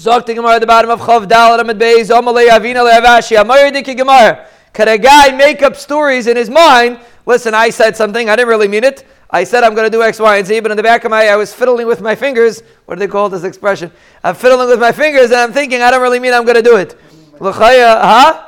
Zok the Gemara at the bottom of Chav Dal Amid Beis Omalei Avina Le'avashi Amayr Diki Gemara. Could a guy make up stories in his mind? Listen, I said something, I didn't really mean it. I said I'm going to do X, Y, and Z, but in the back of my, I was fiddling with my fingers. What do they call this expression? I'm fiddling with my fingers, and I'm thinking I don't really mean I'm going to do it. L'chaya, huh?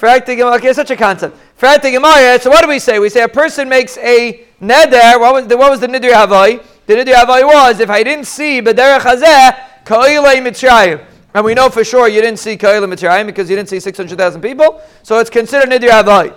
Okay, such a concept. So what do we say? We say a person makes a neder. What was the, what the neder havai? The neder havai was if I didn't see b'derech hazeh ka'ilei mitzrayim. And we know for sure you didn't see ka'ilei mitzrayim because you didn't see 600,000 people. So it's considered neder havai.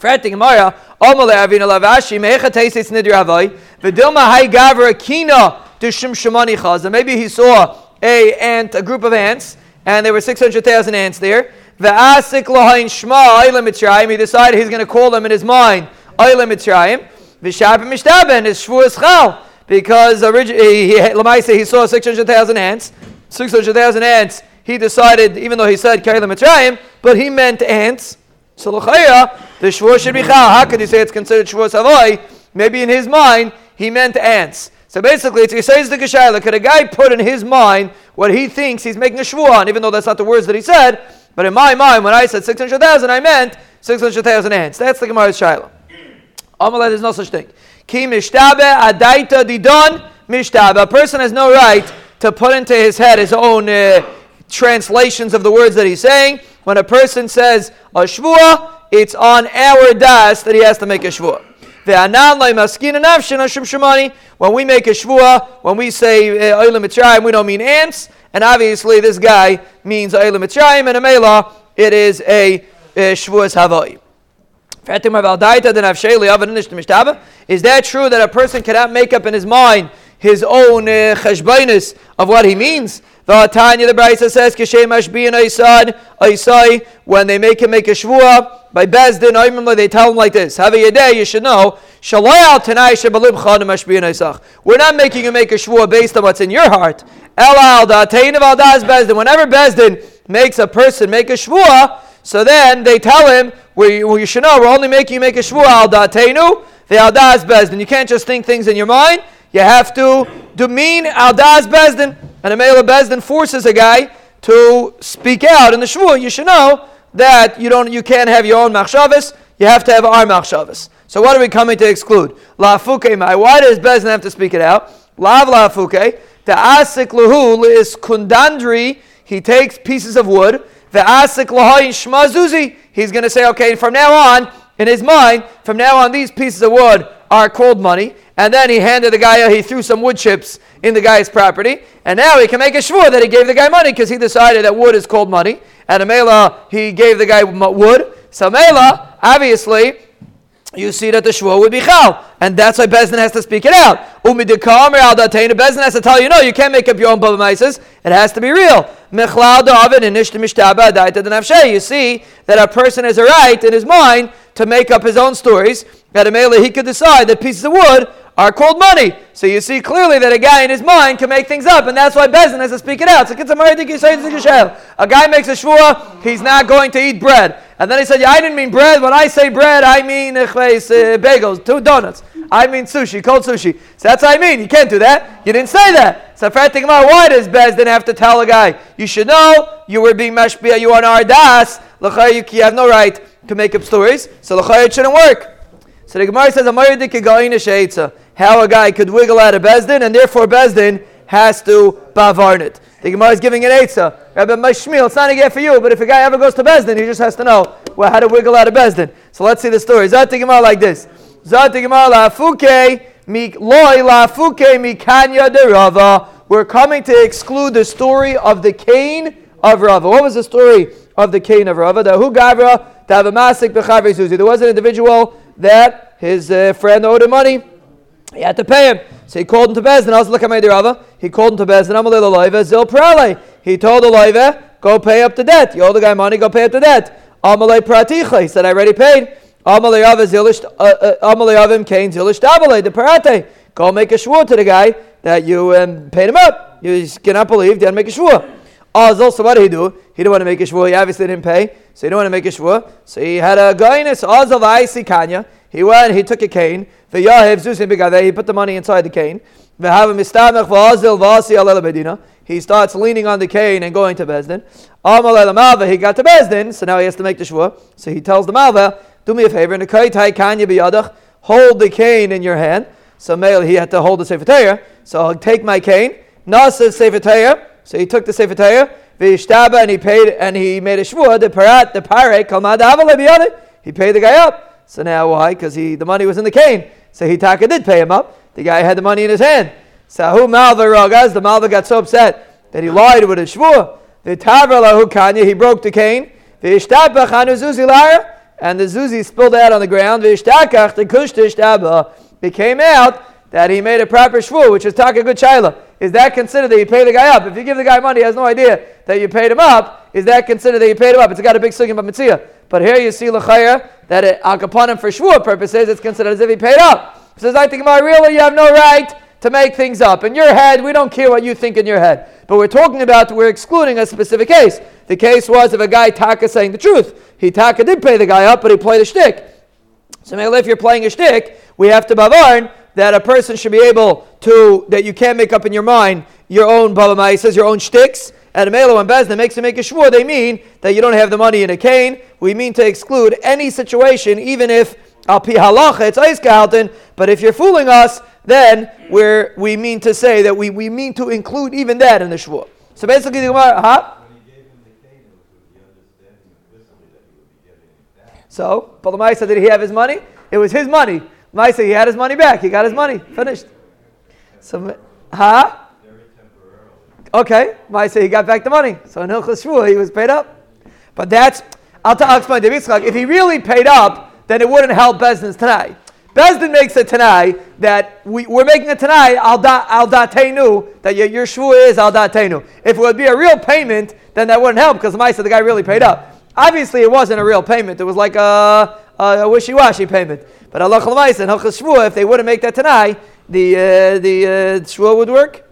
Frating Gemara, Omale Avina Lavashi, Mecha Tesis Nidri Havai, Vidilma Hai Gavra Kina Dushim Shemani Chaza. Maybe he saw a ant, a group of ants, and there were 600,000 ants there. Ve'asik Lahain Shma Oile Mitzrayim. He decided he's going to call them in his mind Oile Mitzrayim. V'shab Mishtaben is Shvuas Chal. Because originally, he, he, he saw 600,000 ants. 600,000 ants. He decided, even though he said Kaila Mitzrayim, but he meant ants. So l'chaya, the shvur should be chal. How could he say it's considered shvur savoy? Maybe in his mind he meant ants. So basically, it's he says the geshayla. Could a guy put in his mind what he thinks he's making a shvur on, even though that's not the words that he said? But in my mind, when I said six hundred thousand, I meant six hundred thousand ants. That's the Gemara's shayla. Amalei, there's no such thing. Ki mishtabe adaita didon mishtabe. A person has no right to put into his head his own uh, translations of the words that he's saying. When a person says a shvua, it's on our das that he has to make a shvua. When we make a shvua, when we say uh, Oilam Mitzrayim, we don't mean ants. And obviously, this guy means Oilam Mitzrayim, and a Mela, it is a, a Shvuas Havai. Is that true that a person cannot make up in his mind his own uh, of what he means? The Tanya, the Brisa says, Kishem Ashbi Aisad, Aisai, when they make him make a shvua, by Bezdin, they tell him like this, Have a day, you should know, Shalayal Tanai Shabalib Ashbi Aisach. We're not making you make a shvua based on what's in your heart. Elal, the Tain of Aldaz Bezdin, whenever Bezdin makes a person make a shvua, so then they tell him, we, well, you should know, we're only making you make a shvua, al da'teinu, the aldaz bezdin. You can't just think things in your mind. You have to demean aldaz bezdin. And a male bezdin forces a guy to speak out in the shvua. You should know that you don't, you can't have your own machshavas. You have to have our machshavas. So what are we coming to exclude? La fuke mai. Why does bezdin have to speak it out? Lav la fuke. The asik luhu is kundandri. He takes pieces of wood. The asik lahayin shmazuzi. He's going to say, okay, from now on, in his mind, from now on, these pieces of wood are called money. And then he handed the guy, he threw some wood chips in the guy's property. And now he can make a shvur that he gave the guy money because he decided that wood is called money. And a mela, he gave the guy wood. So mela, obviously, you see that the shvur would be chal. And that's why Bezdin has to speak it out. Umidikam al datain. Bezdin has to tell you, no, you can't make up your own baba It has to be real. You see that a person has a right in his mind to make up his own stories. That a he could decide that pieces of wood are called money. So you see clearly that a guy in his mind can make things up, and that's why Bezin has to speak it out. So a guy makes a shvua, he's not going to eat bread. And then he said, yeah, I didn't mean bread. When I say bread, I mean uh, bagels, two donuts. I mean sushi, cold sushi. So that's what I mean. You can't do that. You didn't say that. So think about why does Bez didn't have to tell a guy, you should know you were being mashpia, you are an ardas, you have no right to make up stories. So it shouldn't work. So the Gemara says, how a guy could wiggle out of Bezdin, and therefore Bezdin has to bavarn it. The Gemara is giving an Eitzah. Rabbi Mashmiel, it's not a get for you, but if a guy ever goes to Bezdin, he just has to know well, how to wiggle out of Bezdin. So let's see the story. Zat the Gemara like this. Zat the Gemara la fuke mi loy la fuke mi kanya de Rava. We're coming to exclude the story of the Cain of Rava. What was the story of the Cain of Rava? The Hu Gavra, the Avamasik Suzi. There was an individual that his uh, friend owed him money. He had to pay him. So he called him to Bezdin. I was looking at my Rava. He called him to Bezdin. Amalei loiva zil prale. He told loiva, go pay up the debt. You owe the guy money, go pay up the debt. Amalei praticha. He said, I already paid. Amalei ava zilish, uh, uh, Amalei avim kain zilish tabale, the parate. Go make a shvur to the guy that you um, paid him up. You cannot believe, didn't make a shvur. Ah, Azal, so what did he do? He didn't want to make a shvur. He obviously didn't pay, so he didn't want to make a shvur. So he had a guy in his Azal Aisi Kanya. He went, he took a cane. He put the money inside the cane. He starts leaning on the cane and going to Bezdin. He got to Bezdin, so now he has to make the shvua. So he tells the Malva, do me a favor, hold the cane in your hand. So male, he had to hold the Sefer. So I'll take my cane. Nasa Sefer. So he took the Sefer and he paid and he made a shvua. The parat, the pare, He paid the guy up. So now why? Because he the money was in the cane. So he taka did pay him up. The guy had the money in his hand. So who malva ragas? The malva got so upset that he lied with his shvua. The tavra kanya. He broke the cane. Vishtaba chanu zuzi lara and the zuzi spilled out on the ground. The kushtish taba. It came out that he made a proper shvu, which is taka good shaila. Is that considered that you pay the guy up? If you give the guy money, he has no idea that you paid him up. Is that considered that you paid him up? It's got a big mitzvah. But here you see lechaya that it, akapanim for shvu purposes, it's considered as if he paid up. He says, I think, my really, you have no right to make things up. In your head, we don't care what you think in your head. But we're talking about, we're excluding a specific case. The case was of a guy taka saying the truth. He taka did pay the guy up, but he played a shtick. So if you're playing a shtick, we have to bavarn that a person should be able to, that you can't make up in your mind your own baba says your own shticks. And a melo and bezna makes you make a shvur. They mean that you don't have the money in a cane. We mean to exclude any situation, even if al pi halacha it's ice But if you're fooling us, then we're, we mean to say that we, we mean to include even that in the shvur. So basically, the Gemara, huh? So, Paul said, did he have his money? It was his money. Maisa, he had his money back. He got his money. Finished. So, huh? Okay. Maisa, he got back the money. So in Hilchas Shmuel, he was paid up. But that's, I'll, t- I'll explain. If he really paid up, then it wouldn't help Bezdin's tonight. Bezdin makes a tanai that we, we're making a tanai al datenu that your, your is al datenu. If it would be a real payment, then that wouldn't help because said the guy really paid up. Obviously, it wasn't a real payment. It was like a, a wishy-washy payment. But Allah and Hilchas if they wouldn't make that tanai, the uh, the uh, would work.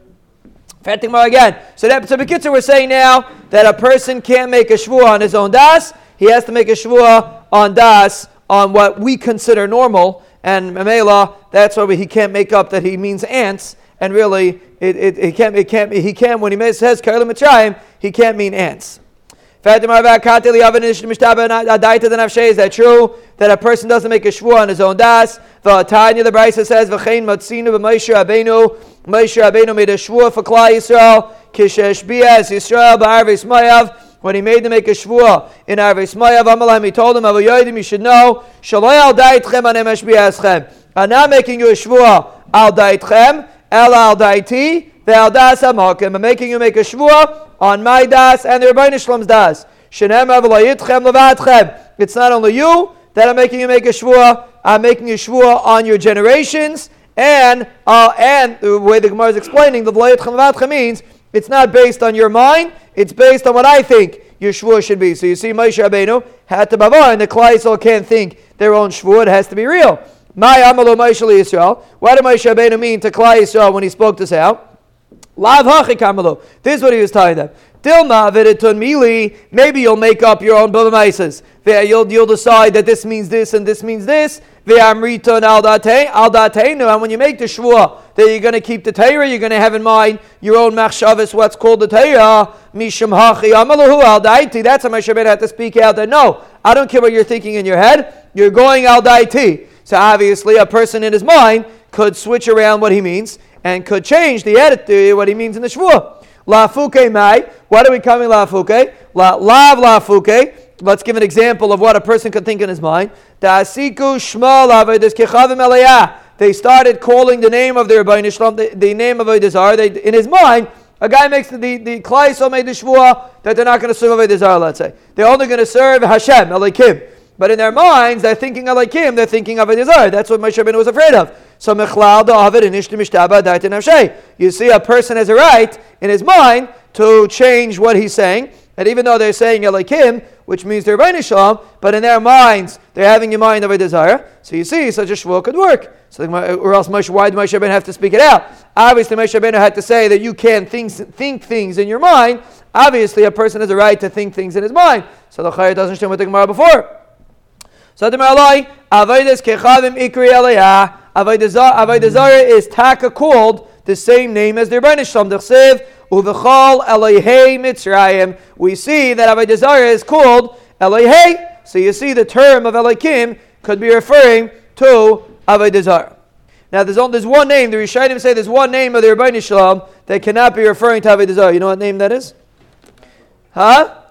Fatima again. So that so Bekitzer we're saying now that a person can't make a shvuah on his own das. He has to make a shvuah on das on what we consider normal. And Mamela, that's why he can't make up that he means ants. And really, it, it, it can't, it can't, he can't, when he says Karla Mitzrayim, he can't mean ants. Is that true? That a person doesn't make a shvua on his own das? The Tanya the Brisa says, "V'chein matzinu b'Moshe Rabbeinu." Moshe Rabbeinu made a for Klal Yisrael. Yisrael ba'arvis Moav. When he made them make a shvua in Arvis Moav, Amalam, he told them, "Avoyodim, you should know, al daitchem anemesh biaschem." I'm not making you a shvua al daitchem, el al daiti, das. I'm making you make a shvua on my das and the Shalom's das. It's not only you that I'm making you make a shvua, I'm making a shvua on your generations, and uh, and the way the Gemara is explaining, the V'layitchem means it's not based on your mind, it's based on what I think your shvua should be. So you see, Moshe Rabbeinu had to bavar, and the Klai can't think their own shvua, it has to be real. My Amalu Moshe Yisrael. What did Moshe Rabbeinu mean to Klai when he spoke this out? Lav hachi This is what he was telling them. Dilma v'ritun mili. Maybe you'll make up your own b'maisas. You'll you'll decide that this means this and this means this. Ve'amritun al dateinu. And when you make the shvua that you're going to keep the Torah, you're going to have in mind your own machshavas, what's called the Torah. Hachi al daiti. That's how Moshe had to speak out. That no, I don't care what you're thinking in your head. You're going al daiti. So obviously, a person in his mind could switch around what he means and could change the attitude, what he means in the Shvuah. La fuke mai. What are we coming la fuke? La lav la fuke. Let's give an example of what a person could think in his mind. Da'asiku shma lavedis kechavim eliyah. They started calling the name of their Rebbeinu Shalom, the, the name of Avodah They In his mind, a guy makes the the Klai made the shvuah that they're not going to serve Avodah Let's say they're only going to serve Hashem Elikim. But in their minds, they're thinking Elikim. They're thinking of Avodah That's what Moshe Rabbeinu was afraid of. So mechlal da'avid and ishti mishtaba daitin You see, a person has a right in his mind to change what he's saying. And even though they're saying Elikim, which means they're Rebbeinu Shalom, but in their minds, they're having a mind of a desire. So you see, such a shvuah could work. So, or else Moshe, why did Moshe Rabbeinu have to speak it out? Obviously, Moshe Rabbeinu had to say that you can't think, think things in your mind. Obviously, a person has a right to think things in his mind. So the Chayat doesn't understand what the Gemara before. So the Gemara, Avodas kechavim ikri Avodah Zarah is taka called the same name as the Rebbeinu Shalom. D'chsev uvechol Elohei Mitzrayim. We see that Avodah Zarah is called Elohei. So you see the term of Elohim could be referring to Avodah Zarah. Now there's, only, there's one name, the Rishonim say there's one name of the Rebbeinu Shalom that cannot be referring to Avodah. You know what name that is? Huh?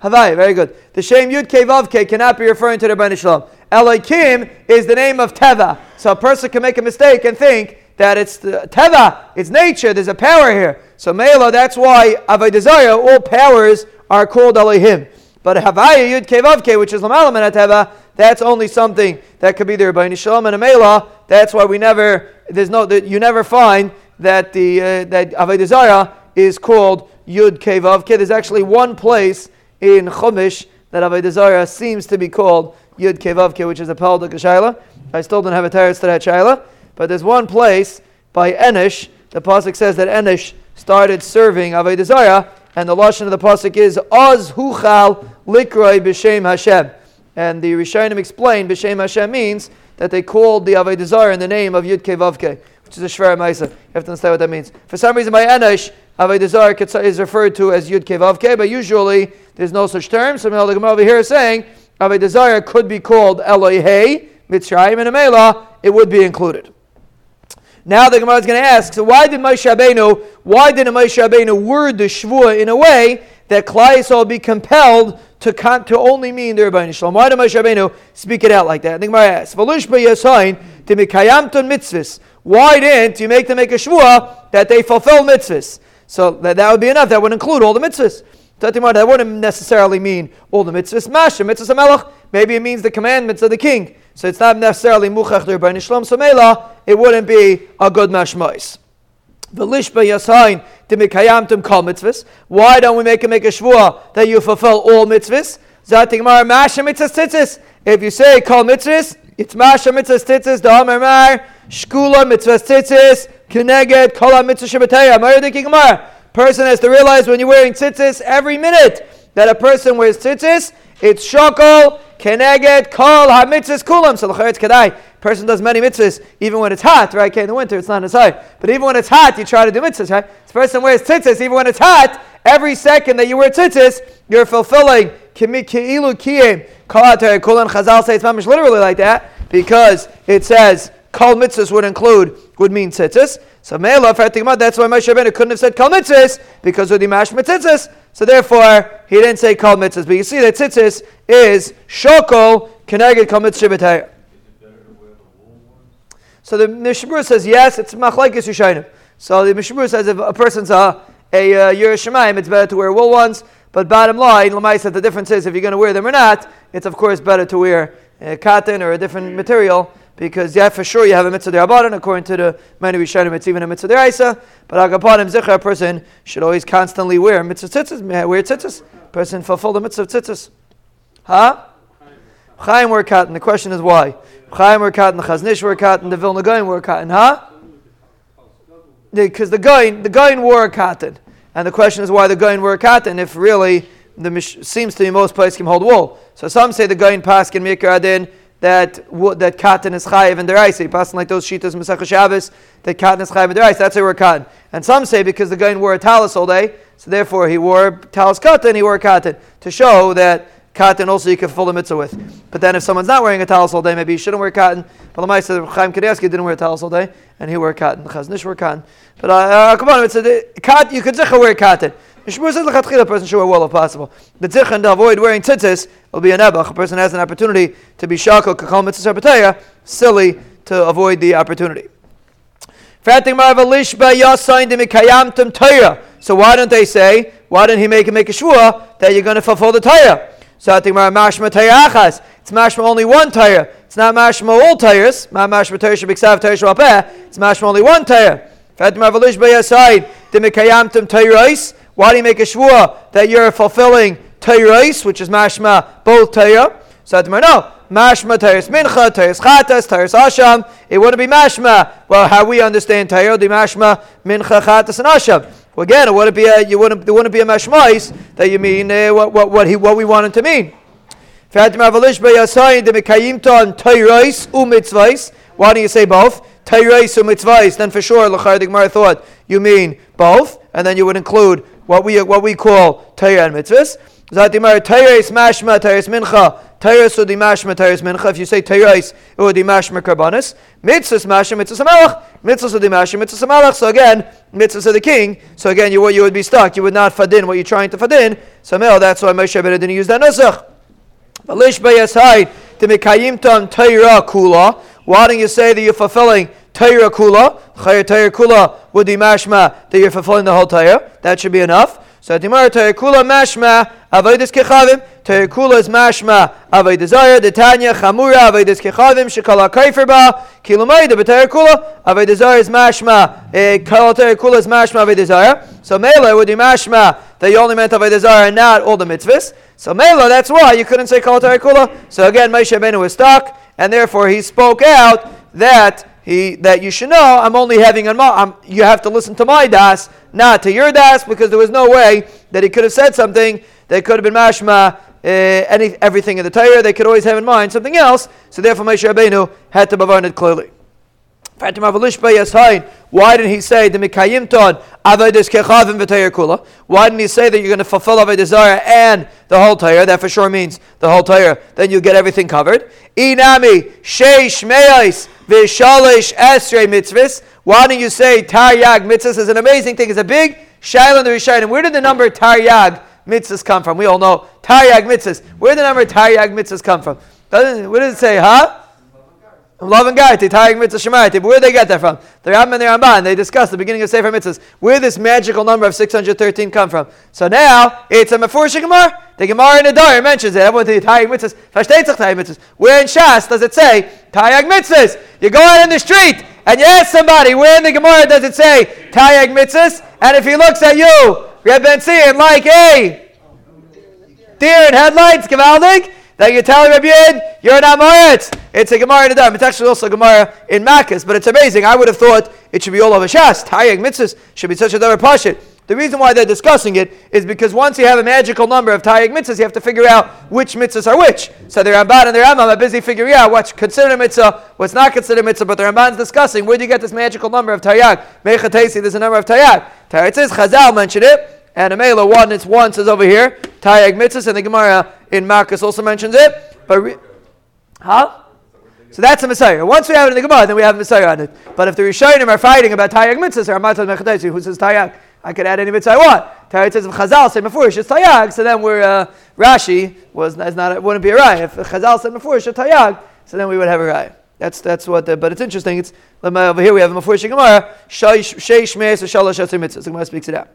Havai, very good. The Shem Yud Ke Vav Ke cannot be referring to the Rebbeinu Shalom. Elohim is the name of Teva. So a person can make a mistake and think that it's the, Teva, it's nature, there's a power here. So Mela, that's why Avodah Zarah, all powers are called Elohim. But Havaya Yud Ke Vav Ke, which is lamalaman Teva, that's only something that could be there by Shalom and Mela. That's why we never, there's no, you never find that the uh, that Avodah Zarah is called Yud Ke Vav There's actually one place in Chumash that Avodah Zarah seems to be called Yud Ke Vav Ke, which is a Paldik Shaila. I still don't have a teretz to that Shaila, but there's one place by Enish. The pasuk says that Enish started serving Avodah and the lashon of the pasuk is Oz Huchal Likroi B'Shem Hashem. And the Rishonim explain B'Shem Hashem means that they called the Avodah in the name of Yud Ke Vav Ke, which is a Shver Maisa. You have to understand what that means. For some reason, by Enish, Avodah is referred to as Yud Ke Vav Ke, but usually there's no such term. So the Gemara over here is saying Avodah Zarah could be called Elohei Mitzrayim, and Amela it would be included. Now the Gemara is going to ask, so why did Moshe Rabbeinu, why did Moshe Rabbeinu word the Shvuah in a way that Klai will be compelled to, con- to only mean the Rebbeinu Shalom? Why did Moshe Rabbeinu speak it out like that? The Gemara asks, mitzvahs. Why didn't you make them make a Shvuah that they fulfill mitzvahs? So that, that would be enough. That would include all the mitzvahs. That wouldn't necessarily mean all the mitzvahs. Masha, mitzvahs melech. Maybe it means the commandments of the king. So it's not necessarily muchach l'rbein shlom samela. It wouldn't be a good mashmois. V'lishba yasain demikayamtim kol mitzvahs. Why don't we make a make a shvua that you fulfill all mitzvahs? Zating mar masha mitzvahs tzitzis. If you say kol mitzvahs, it's masha mitzvahs tzitzis. Da'amar mar shkula mitzvahs tzitzis. Kineged kol mitzvah shabbataya. Mar gemara. Person has to realize when you're wearing tzitzis every minute that a person wears tzitzis, it's shokol, keneged, kol, ha-mitzvahs, kulam. So the kadai. Person does many mitzvahs even when it's hot, right? Okay, in the winter it's not as high. But even when it's hot, you try to do mitzvahs, right? This person wears tzitzis even when it's hot. Every second that you wear tzitzis, you're fulfilling Chazal say it's literally like that because it says kol mitzvahs would include, would mean tzitzis. So Me'ela, that's why Moshe Rabbeinu couldn't have said Kol Mitzvahs, because of the Mash Mitzitzis. So therefore, he didn't say Kol Mitzvahs. But you see that Tzitzis is Shokol Keneged Kol Mitzvah So the Mishabur says, yes, it's Machlaikis Yishayim. So the Mishabur says if a person's a, a uh, it's better to wear wool ones. But bottom line, Lamai said the difference is if you're going to wear them or not, it's of course better to wear uh, cotton or a different material because yeah, for sure you have a mitzvah derabanan. According to the many Rishonim, it's even a mitzvah deraisa. But agapanim zichar, a person should always constantly wear mitzvah tzitzis. Wear tzitzis. Person fulfill the mitzvah tzitzis. Huh? Chaim wore cotton. The question is why? Chaim wore cotton. The Chaznish wore cotton. The Vilna Gaon wore cotton. Huh? Because the Gaon, the Gaon wore cotton. And the question is why the Gaon wore cotton if really the seems to be most places can hold wool. So some say the Gaon paskin mikra adin that that cotton is chayiv and. He passing like those shitas Masach Shabbos that cotton is chayiv their ice. That's why we're cotton. And some say because the guy wore a talis all day, so therefore he wore talis cotton. He wore cotton to show that cotton also you can fill the mitzvah with. But then if someone's not wearing a talis all day, maybe he shouldn't wear cotton. But the said Chaim Kanievsky didn't wear a talis all day, and he wore cotton. The Chaznish wore cotton. But uh, uh, come on, it's a, cotton, you could wear cotton. Shmur says a person should wear wool if possible. But zichon to avoid wearing tzitzis will be a nebach. A person has an opportunity to be shako kakal mitzvah silly to avoid the opportunity. So why don't they say, why didn't he make make a shvua that you're going to fulfill the Torah? So I think mashma achas. It's mashma only one Torah. It's not mashma all Torahs. Ma mashma Torah should be ksav Torah. It's mashma only one Torah. Fatim avalish b'yasayid. Dimikayamtum Torahs. Why do you make a shvua that you're fulfilling Teiros, which is mashma both Teira? So no, mashma Teiros mincha, Teiros chatas, Teiros asham. It wouldn't be mashma. Well, how we understand Teira, the mashma mincha chatas and asham. Well, again, it wouldn't be a, you wouldn't there wouldn't be a mashmais that you mean uh, what, what what he what we want him to mean. Why do you say both? Tairais mitzvahs, then for sure, the Gemara thought you mean both, and then you would include what we what we call Torah and mitzvahs. Zatimar Tairais mashma, Tairais mincha, Tairais udi mashma, Tairais mincha. If you say Tairais, it would be mashma karbanis. Mitzvahs mashma, mitzvahs amalach, mitzvahs udi mashma, mitzvahs amalach. So again, mitzvahs of the king. So again, you, you would be stuck. You would not fadin what you're trying to fadin. So that's why Moshe Rabbeinu didn't use that nusach. Valish bayasai to mekayimton Torah kula. Why don't you say that you're fulfilling Torah kula? Chayir Torah kula would be mashma that you're fulfilling the whole Torah. That should be enough. So Timar Torah kula mashma avodas kechavim. Torah is mashma avodas. The Tanya chamura avodas kechavim shekala kaifer ba. Kilumay the Torah kula avodas zayah is mashma. Eh, kala Torah kula is mashma avodas zayah. So Mela would be mashma that you only meant avodas zayah and not all the mitzvahs. So Mela, that's why you couldn't say kala Torah kula. So again, Moshe Rabbeinu was stuck and therefore he spoke out that he that you should know I'm only having on my you have to listen to my das, not to your das, because there was no way that he could have said something that could have been mashma. Uh, any, everything in the Torah, they could always have in mind something else. So therefore, Moshe Rabbeinu had to bavarn it clearly. Why didn't he say the mikayimton avodas kechavim kula? Why didn't he say that you're going to fulfill avodah zarah and the whole Torah? That for sure means the whole Torah. Then you get everything covered. Inami sheish meyais v'shalish esrei mitzvahs. Why don't you say taryag mitzvahs is an amazing thing? It's a big shail in the Rishayim. Where did the number taryag mitzvahs come from? We all know taryag mitzvahs. Where did the number taryag mitzvahs come from? Doesn't, where does it say, huh? Love and Gaiti, Taryag Mitzvah Shemayati. But where they get that from? The Rambam and the Ramban, they discussed the beginning of Sefer Mitzvahs. Where this magical number of 613 come from? So now, it's a Mefurish Gemara. The Gemara in the Dar mentions it. Everyone thinks Taryag Mitzvahs. Mitzvahs. Where in Shas does it say Taryag Mitzvahs? You go out in the street and you ask somebody, where in the Gemara does it say Taryag Mitzvahs? And if he looks at you, Reb Ben Zion, like, hey, deer and headlights, Gavaldik, that you're telling Rabbi Yid, you're not Moritz. It's a Gemara in the Dam. It's actually also a Gemara in Makkah, but it's amazing. I would have thought it should be all over Shas. Taryag mitzvahs should be such a double pashit. The reason why they're discussing it is because once you have a magical number of Taryag mitzvahs, you have to figure out which mitzvahs are which. So the Ramban and the Rambam are busy figuring out what's considered a mitzvah, what's not considered a mitzvah, but the Ramban's discussing where do you get this magical number of Taryag? Mechatesi, there's a number of Taryag. Taryag says, Chazal mentioned it. And Amela one, it's one says over here. Taryag mitzvahs, and the Gemara in Marcus also mentions it. But re- huh? So that's a Messiah. Once we have it in the Gemara, then we have a Messiah on it. But if the Rishonim are fighting about Taryag mitzvahs, or Amatat Mechatesi, who says Taryag? I could add any mitzvah I want. Taryag says if Chazal said Mefurish, it's Taryag, so then we're, uh, Rashi was, is not, it wouldn't be a right. If Chazal said Mefurish, it's Taryag, so then we would have a right. That's that's what. The, but it's interesting. It's over here we have a Mefurish Gemara. Sheish Meis Shalosh Mitzvahs. The Gemara speaks it out.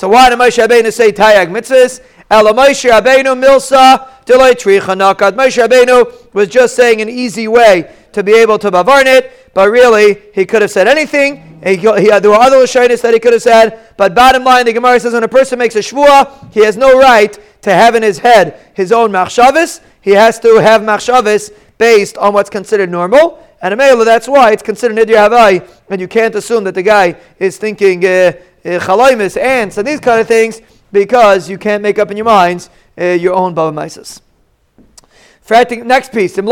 So why did Moshe Rabbeinu say Taryag mitzvahs? Ela Moshe Rabbeinu milsa delay tricha Moshe Rabbeinu was just saying an easy way to be able to bavarn it, but really he could have said anything. He, he, there were other lashonis that he could have said, but bottom line, the Gemara says when a person makes a shvua, he has no right to have in his head his own machshavis. He has to have machshavis based on what's considered normal. And a that's why it's considered nidya havai, and you can't assume that the guy is thinking uh, uh, ants, and these kind of things, because you can't make up in your minds uh, your own bava maisis. Next piece, This is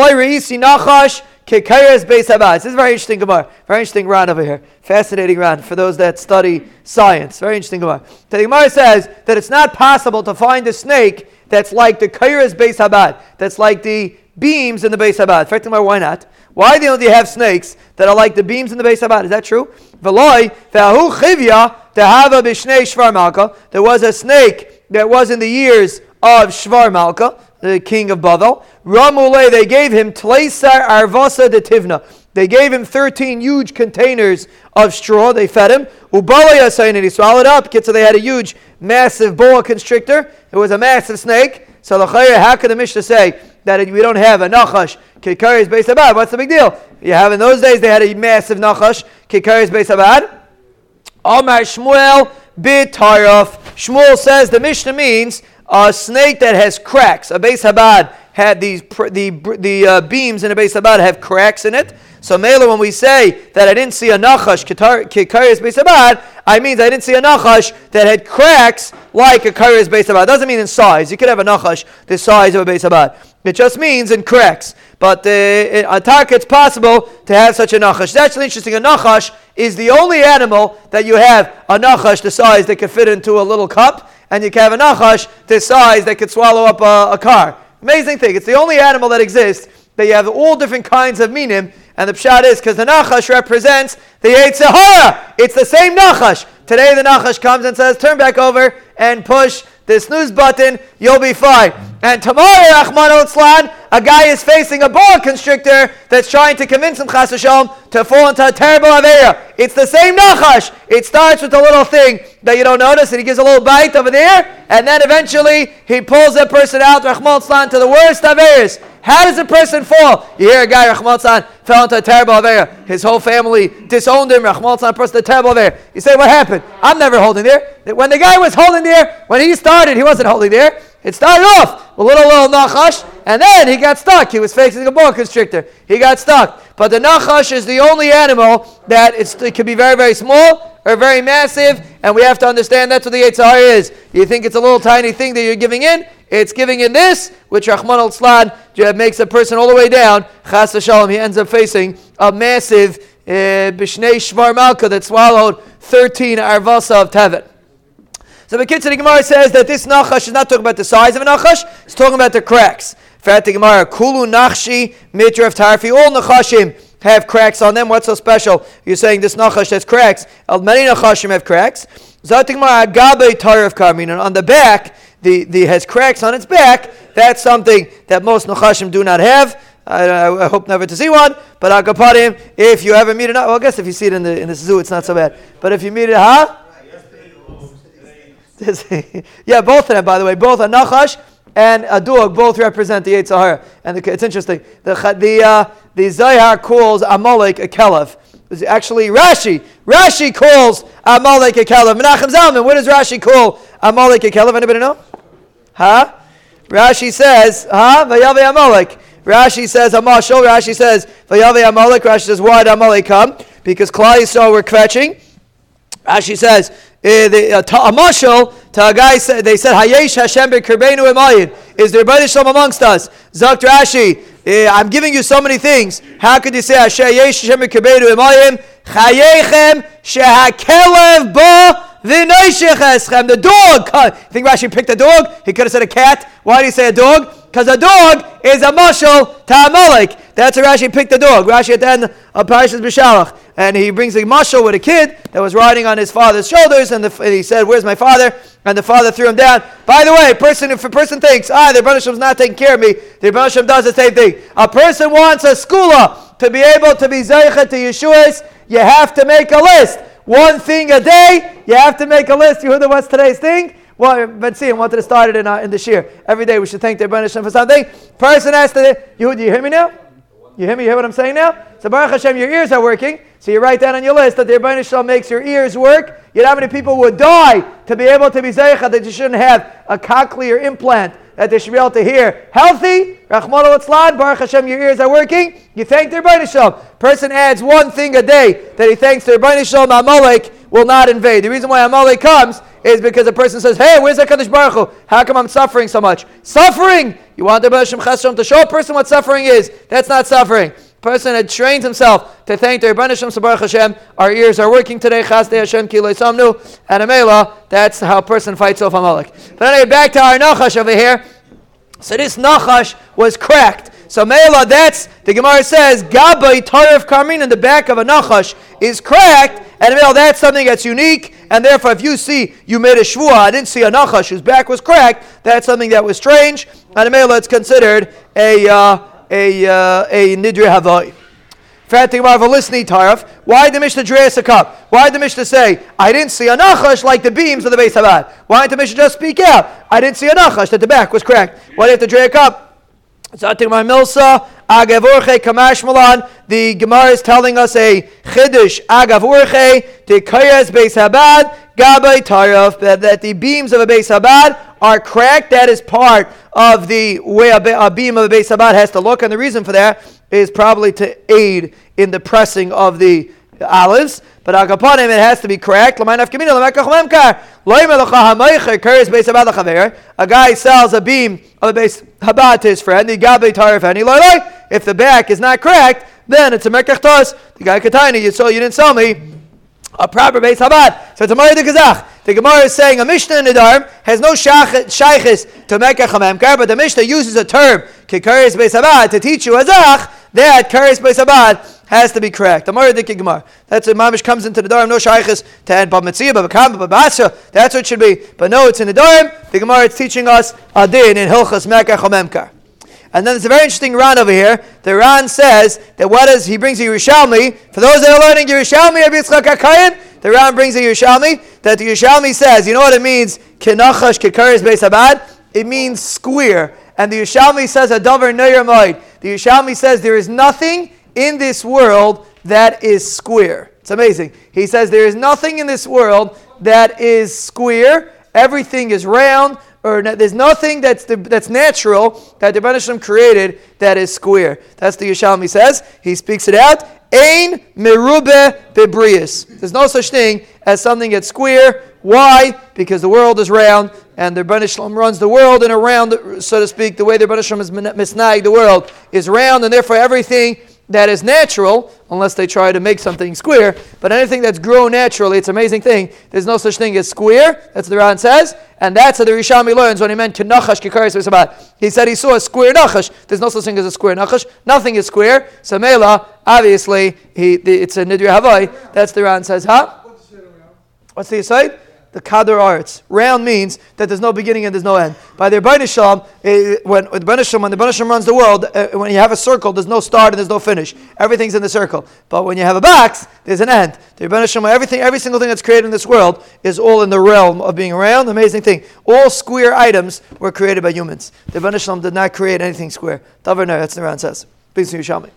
very interesting Gemara. Very interesting round over here. Fascinating round for those that study science. Very interesting Gemara. The Gemara says that it's not possible to find a snake that's like the Kairas Beis Habad. That's like the beams in the Beis Habad. In fact, why not? Why don't you have snakes that are like the beams in the Beis Habad? Is that true? There was a snake that was in the years of Shvar Malka, the king of Bavel. Ramule, they gave him Tleisar Arvasa de Tivna. They gave him 13 huge containers of straw. They fed him. Ubalaya saying and he swallowed up. So they had a huge, massive boa constrictor. It was a massive snake. So how could the Mishnah say that we don't have a nachash kikaris based abad. What's the big deal? You have in those days they had a massive nachash kikaris based abad. Amar Shmuel bit Shmuel says the Mishnah means a snake that has cracks. A base habad had these the the uh, beams in a base habad have cracks in it. So Mela, when we say that I didn't see a nachash kikaris beis abad, I mean I didn't see a nachash that had cracks like a karis beis abad. Doesn't mean in size. You could have a nachash the size of a beis abad. It just means in cracks. But uh, in Tark, it's possible to have such a nachash. That's actually interesting. A nachash is the only animal that you have a nachash the size that could fit into a little cup, and you can have a nachash the size that could swallow up a, a car. Amazing thing. It's the only animal that exists that you have all different kinds of minim, and the pshat is because the nachash represents the Yetzirah. It's the same nachash. Today the nachash comes and says, turn back over and push the snooze button, you'll be fine. And tomorrow, Rahman al a guy is facing a boa constrictor that's trying to convince him, Chas to fall into a terrible avera. It's the same nachash. It starts with a little thing that you don't notice, and he gives a little bite over there, and then eventually he pulls that person out, Rahman al to the worst averas. How does a person fall? You hear a guy, Rahman fell into a terrible avera. His whole family disowned him. Rahman person, a terrible avera. You say, what happened? I'm never holding there. When the guy was holding there, when he started, he wasn't holding there. It started off a little, little nachash, and then he got stuck. He was facing a boa constrictor. He got stuck. But the nachash is the only animal that it can be very, very small or very massive, and we have to understand that's what the Yitzhar is. You think it's a little tiny thing that you're giving in? It's giving in this, which Rahman al Slad makes a person all the way down. Chas Shalom, he ends up facing a massive uh, Bishnei Shvar Malka that swallowed 13 Arvasa of Tevet. So the Kitzur Gemara says that this Nachash is not talking about the size of a Nachash, it's talking about the cracks. Fat Gemara, Kulu Nachshi, Mitra of Tarfi, all Nachashim have cracks on them. What's so special? You're saying this Nachash has cracks. Many Nachashim have cracks. Zatigmar Agabe Tarif Karmin, on the back, the, the has cracks on its back. That's something that most Nachashim do not have. I, I, hope never to see one, but Akaparim, if you ever meet it, well, I guess if you see it in the, in the zoo, it's not so bad. But if you meet it, huh? yeah, both of them, by the way, both a nachash and a dog both represent the Yitzhahara. And the, it's interesting. The the uh, the Zayar calls Amalek a Kelev. Actually, Rashi Rashi calls Amalek a Kelev. Menachem Zalman, what does Rashi call Amalek a Kelev? Anybody know? Huh? Rashi says, huh? Vayave Amalek. Rashi says Amashal. Rashi says Vayave Amalek. Rashi says why did Amalek come? Because Klai saw were kvetching. Rashi says uh, the, uh, a mashal to a guy said they said Hayesh Hashem beKirbeinu Emayin. Is there Rebbeinu Shalom amongst us? Zakt Rashi, uh, I'm giving you so many things. How could you say Hayesh Hashem beKirbeinu Emayim? Chayechem shehakelev ba the dog. Think Rashi picked a dog. He could have said a cat. Why did he say a dog? Because a dog is a mashal to Amalek. That's why Rashi picked the dog. Rashi at the end of Parashas B'Shalach. And he brings a mashal with a kid that was riding on his father's shoulders. And, the, and, he said, Where's my father? And the father threw him down. By the way, person, if a person thinks, ah, the Rebbe is not taking care of me, the Rebbe does the same thing. A person wants a skula to be able to be zeichet to Yeshua's, you have to make a list. One thing a day, you have to make a list. You heard what's today's thing? Well, see, I wanted to start it in, uh, in the year. Every day we should thank the Rebbe for something. Person has to, you, you hear me now? You hear me? You hear what I'm saying now? So Baruch Hashem, your ears are working. So you write down on your list that the Rebbeinu makes your ears work. Yet how many people would die to be able to be zeicha that you shouldn't have a cochlear implant that they should be able to hear healthy. Rahman al Baruch Hashem, your ears are working. You thank the Rebbeinu Shalom. Person adds one thing a day that he thanks the Rebbeinu Shalom. Amalek will not invade. The reason why Amalek comes is because a person says, "Hey, where's Hakadosh Baruch Hu? How come I'm suffering so much? Suffering. You want the Shalom to show a person what suffering is. That's not suffering person had trained himself to thank the Rebbeinu Sabarach Hashem. Our ears are working today. Chasdei Hashem Kilei Samnu and Amela. That's how a person fights off Amalek. But anyway, back to our Nachash over here. So this Nachash was cracked. So Mela, that's the Gemara says Gabay Tarif Karmin in the back of a Nachash is cracked, and Mela, that's something that's unique. And therefore, if you see you made a shvua, I didn't see a Nachash whose back was cracked. That's something that was strange, and Mela, it's considered a. Uh, a uh, a nidre tarif. Why the Mishnah dress a cup? Why the Mishnah say, I didn't see a nachash like the beams of the base Chabad? Why didn't the Mishnah just speak out? I didn't see a nachash that the back was cracked. Why did to dress a cup? Zatimar Milsa, Agavurche Kamash Malan. The Gemara is telling us a Chiddush Agavurche, the Kayas Beis Habad, Gabay Taraf, that, the beams of a Beis Habad are cracked. That is part of the way a, beam of a Beis Habad has to look, and the reason for that is probably to aid in the pressing of the olives. But akaponim, it has to be cracked. A guy sells a beam of a base habad to his friend. If the back is not cracked, then it's a mekach. The guy katani, you saw you didn't sell me a proper base habad. So a de gazach. The Gemara is saying a Mishnah in the Darm has no shaykhis to make a chamemkar, but the Mishnah uses a term kikaris beis habad to teach you azach that karis beis habad has to be correct. The Gemara Dikki Gemara. That's what Mamish comes into the Darm. No shaykhis to add bab mitzvah, bab kam. That's what it should be. But no, it's in the Darm. The Gemara is teaching us a din in hilchas mekach chamemkar. And then there's a very interesting Ran over here. The Ran says that what is, he brings a Yerushalmi. For those that are learning Yerushalmi, the Ran brings a Yerushalmi, that the Yerushalmi says, you know what it means? Kenachash kekaris beis It means square. And the Yerushalmi says, a dover. The Yerushalmi says, there is nothing in this world that is square. It's amazing. He says, there is nothing in this world that is square. Everything is round or there's nothing that's the, that's natural that the Rebbeinu created that is square. That's the Yerushalmi says. He speaks it out. Ein merube bebrius. There's no such thing as something that's square. Why? Because the world is round, and the Rebbeinu runs the world in a round, so to speak. The way the Rebbeinu is misnag the world is round, and therefore everything that is natural, unless they try to make something square. But anything that's grown naturally, it's an amazing thing. There's no such thing as square. That's what the Ran says. And that's what the Rishami learns when he meant to nachash kikaris about. He said he saw a square nachash. There's no such thing as a square nachash. Nothing is square. So Mela, obviously, he, it's a nidri havai. That's the Ran says, huh? What's the aside? The Kader Arts. Round means that there's no beginning and there's no end. By the Rebbeinu Shalom, eh, when, when the Rebbeinu Shalom runs the world, uh, when you have a circle, there's no start and there's no finish. Everything's in the circle. But when you have a box, there's an end. The Rebbeinu Shalom, everything, every single thing that's created in this world is all in the realm of being round. Amazing thing. All square items were created by humans. The Rebbeinu Shalom did not create anything square. Davar that's the Ran says. Please, Yerushalmi.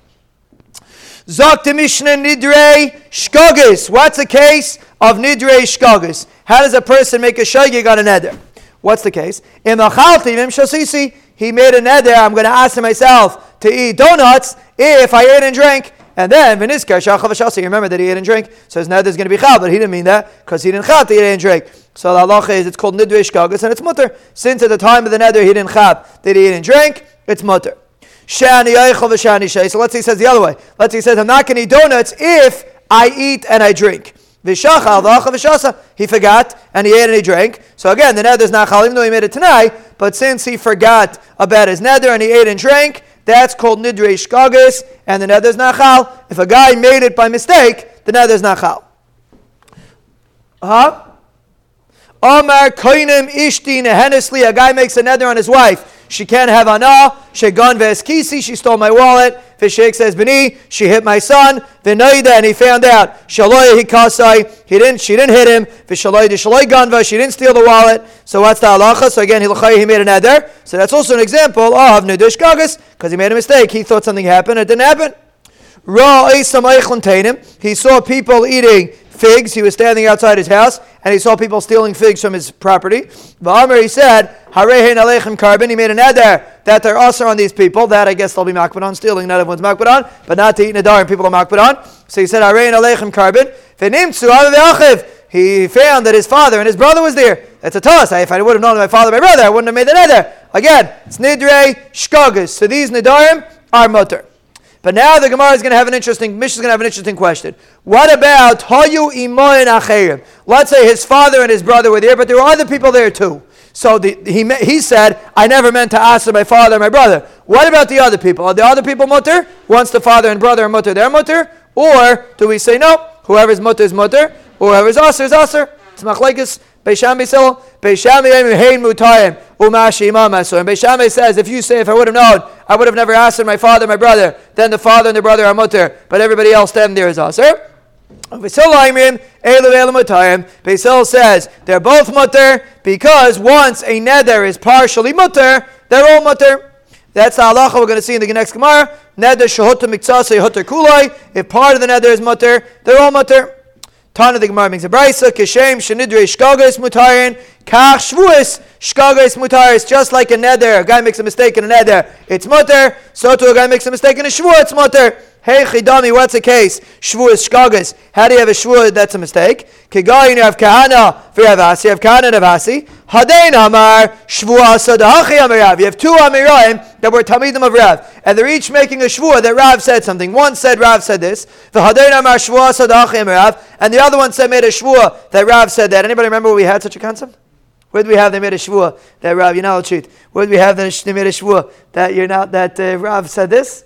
Zok Mishnah Nidre Shkogis. What's the case of Nidre Shkogis? How does a person make a shogig on a neder? What's the case? In the Chalti, he made a neder. I'm going to ask myself to eat donuts if I ate and drank. And then, you remember that he ate and drank, so his neder is going to be chal, but he didn't mean that because he didn't chal to eat and drink. So the halacha is it's called nidre shkogis and it's mutter. Since at the time of the neder he didn't chal, did he eat and drink? It's mutter. Shani So let's say he says the other way. Let's say he says, I'm not going to eat donuts if I eat and I drink. He forgot and he ate and he drank. So again, the nether is not chal, even though he made it tonight. But since he forgot about his nether and he ate and drank, that's called nidre shkagis, and the nether is not chal. If a guy made it by mistake, the nether is not chal. Huh? Omar koinim ishti nehenesli. A guy makes a nether on his wife. She can't have ana. Shegan veskisi. She stole my wallet. Vishek says bini. She hit my son. V'noida and he found out. Shaloy hikasai. He didn't. She didn't hit him. V'shaloy de ganva. She didn't steal the wallet. So what's the halacha? So again, he made an eder. So that's also an example of nedush gagas because he made a mistake. He thought something happened. It didn't happen. He saw people eating figs. He was standing outside his house and he saw people stealing figs from his property. V'amr, he said, Harehin alechem carbon. He made an eder that they're also on these people. That I guess they'll be makbid on stealing. Not everyone's makbid on, but not to eat nadar and people are makbid on. So he said, Harehin alechem carbon. He found that his father and his brother was there. That's a toss. If I would have known my father my brother, I wouldn't have made the neder. Again, it's nidre shkogas. So these nidarim are mutter. But now the Gemara is going to have an interesting, Mishnah is going to have an interesting question. What about Hayu Imoyin Acherim? Let's say his father and his brother were there, but there were other people there too. So the, he, he said, I never meant to ask my father and my brother. What about the other people? Are the other people mutter? Once the father and brother are mutter, they're mutter? Or do we say, no, whoever's mutter is mutter, whoever's aser is aser? It's machlekes Beisham Beisil, Beisham Hein Mutayim, Umashi Imamasu. And Beisham says, if you say, if I would have known, I would have never asked my father, my brother, then the father and the brother are mutter, but everybody else then there is aser. Beisil says they're both mutter because once a neder is partially mutter, they're all mutter. That's the halacha we're going to see in the next Gemara. Neder shahutta miktsase hutter kulai. If part of the neder is mutter, they're all mutter. Tana the Gemara makes a brisa, Kishem Shenidre Shkagos Mutarin, Kach Shvuis Shkagos Mutaris, just like a neder. A guy makes a mistake in a neder, it's mutter. So too a guy makes a mistake in a shvu, it's mutter. Hey Chidami, what's the case? Shvu is Shkagos. How do you have a shvu that's a mistake? Kigayin you have Kahana for Rav Assi, you have Kahana and Rav Assi. Hadein Amar Shvua Sadahachi Amirav. You have two Amiraim that were Tamidim of Rav, and they're each making a shvua that Rav said something. One said Rav said this, the Hadein Amar Shvua Sadahachi Amirav, and the other one said made a shvua that Rav said that. Anybody remember we had such a concept? Where did we have they made a shvua that Rav? You're not cheat. Where did we have they made a shvua that you're not that uh, Rav said this?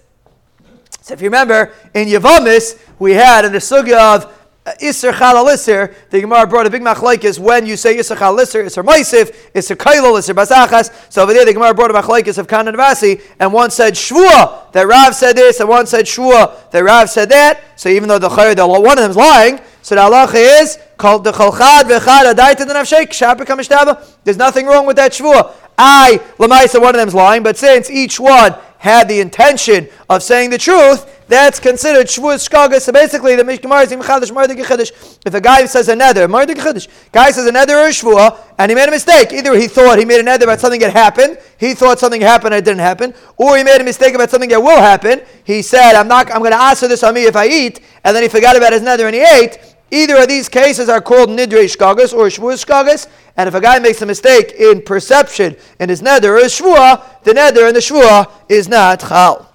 So if you remember in Yavamis we had in the sugya of uh, Isser Chalal Isser, the Gemara brought a big machlaikis when you say Isser Chalal Isser, Isser Moisif, Isser Kailal, Isser Basachas. So over there the Gemara brought a machlaikis of Kanan Vasi, and one said Shvua, that Rav said this, and one said Shvua, that Rav said that. So even though the the one of them is lying, so the halacha is called the Chalchad Vechad Adaita the Nafshek Shapik There's nothing wrong with that Shvua. I, Lamaisa, one of them is lying, but since each one had the intention of saying the truth, that's considered shvuas shkaga. So basically, the Mishkamar is chadash. If a guy says a nether, guy says a nether or a shvua, and he made a mistake. Either he thought he made a nether about something that happened, he thought something happened and it didn't happen, or he made a mistake about something that will happen. He said, "I'm not. I'm going to answer this on me if I eat," and then he forgot about his nether and he ate. Either of these cases are called nidre shkagas or shvuas shkagas, and if a guy makes a mistake in perception in his nether or his shvua, the nether and the shvua is not chal.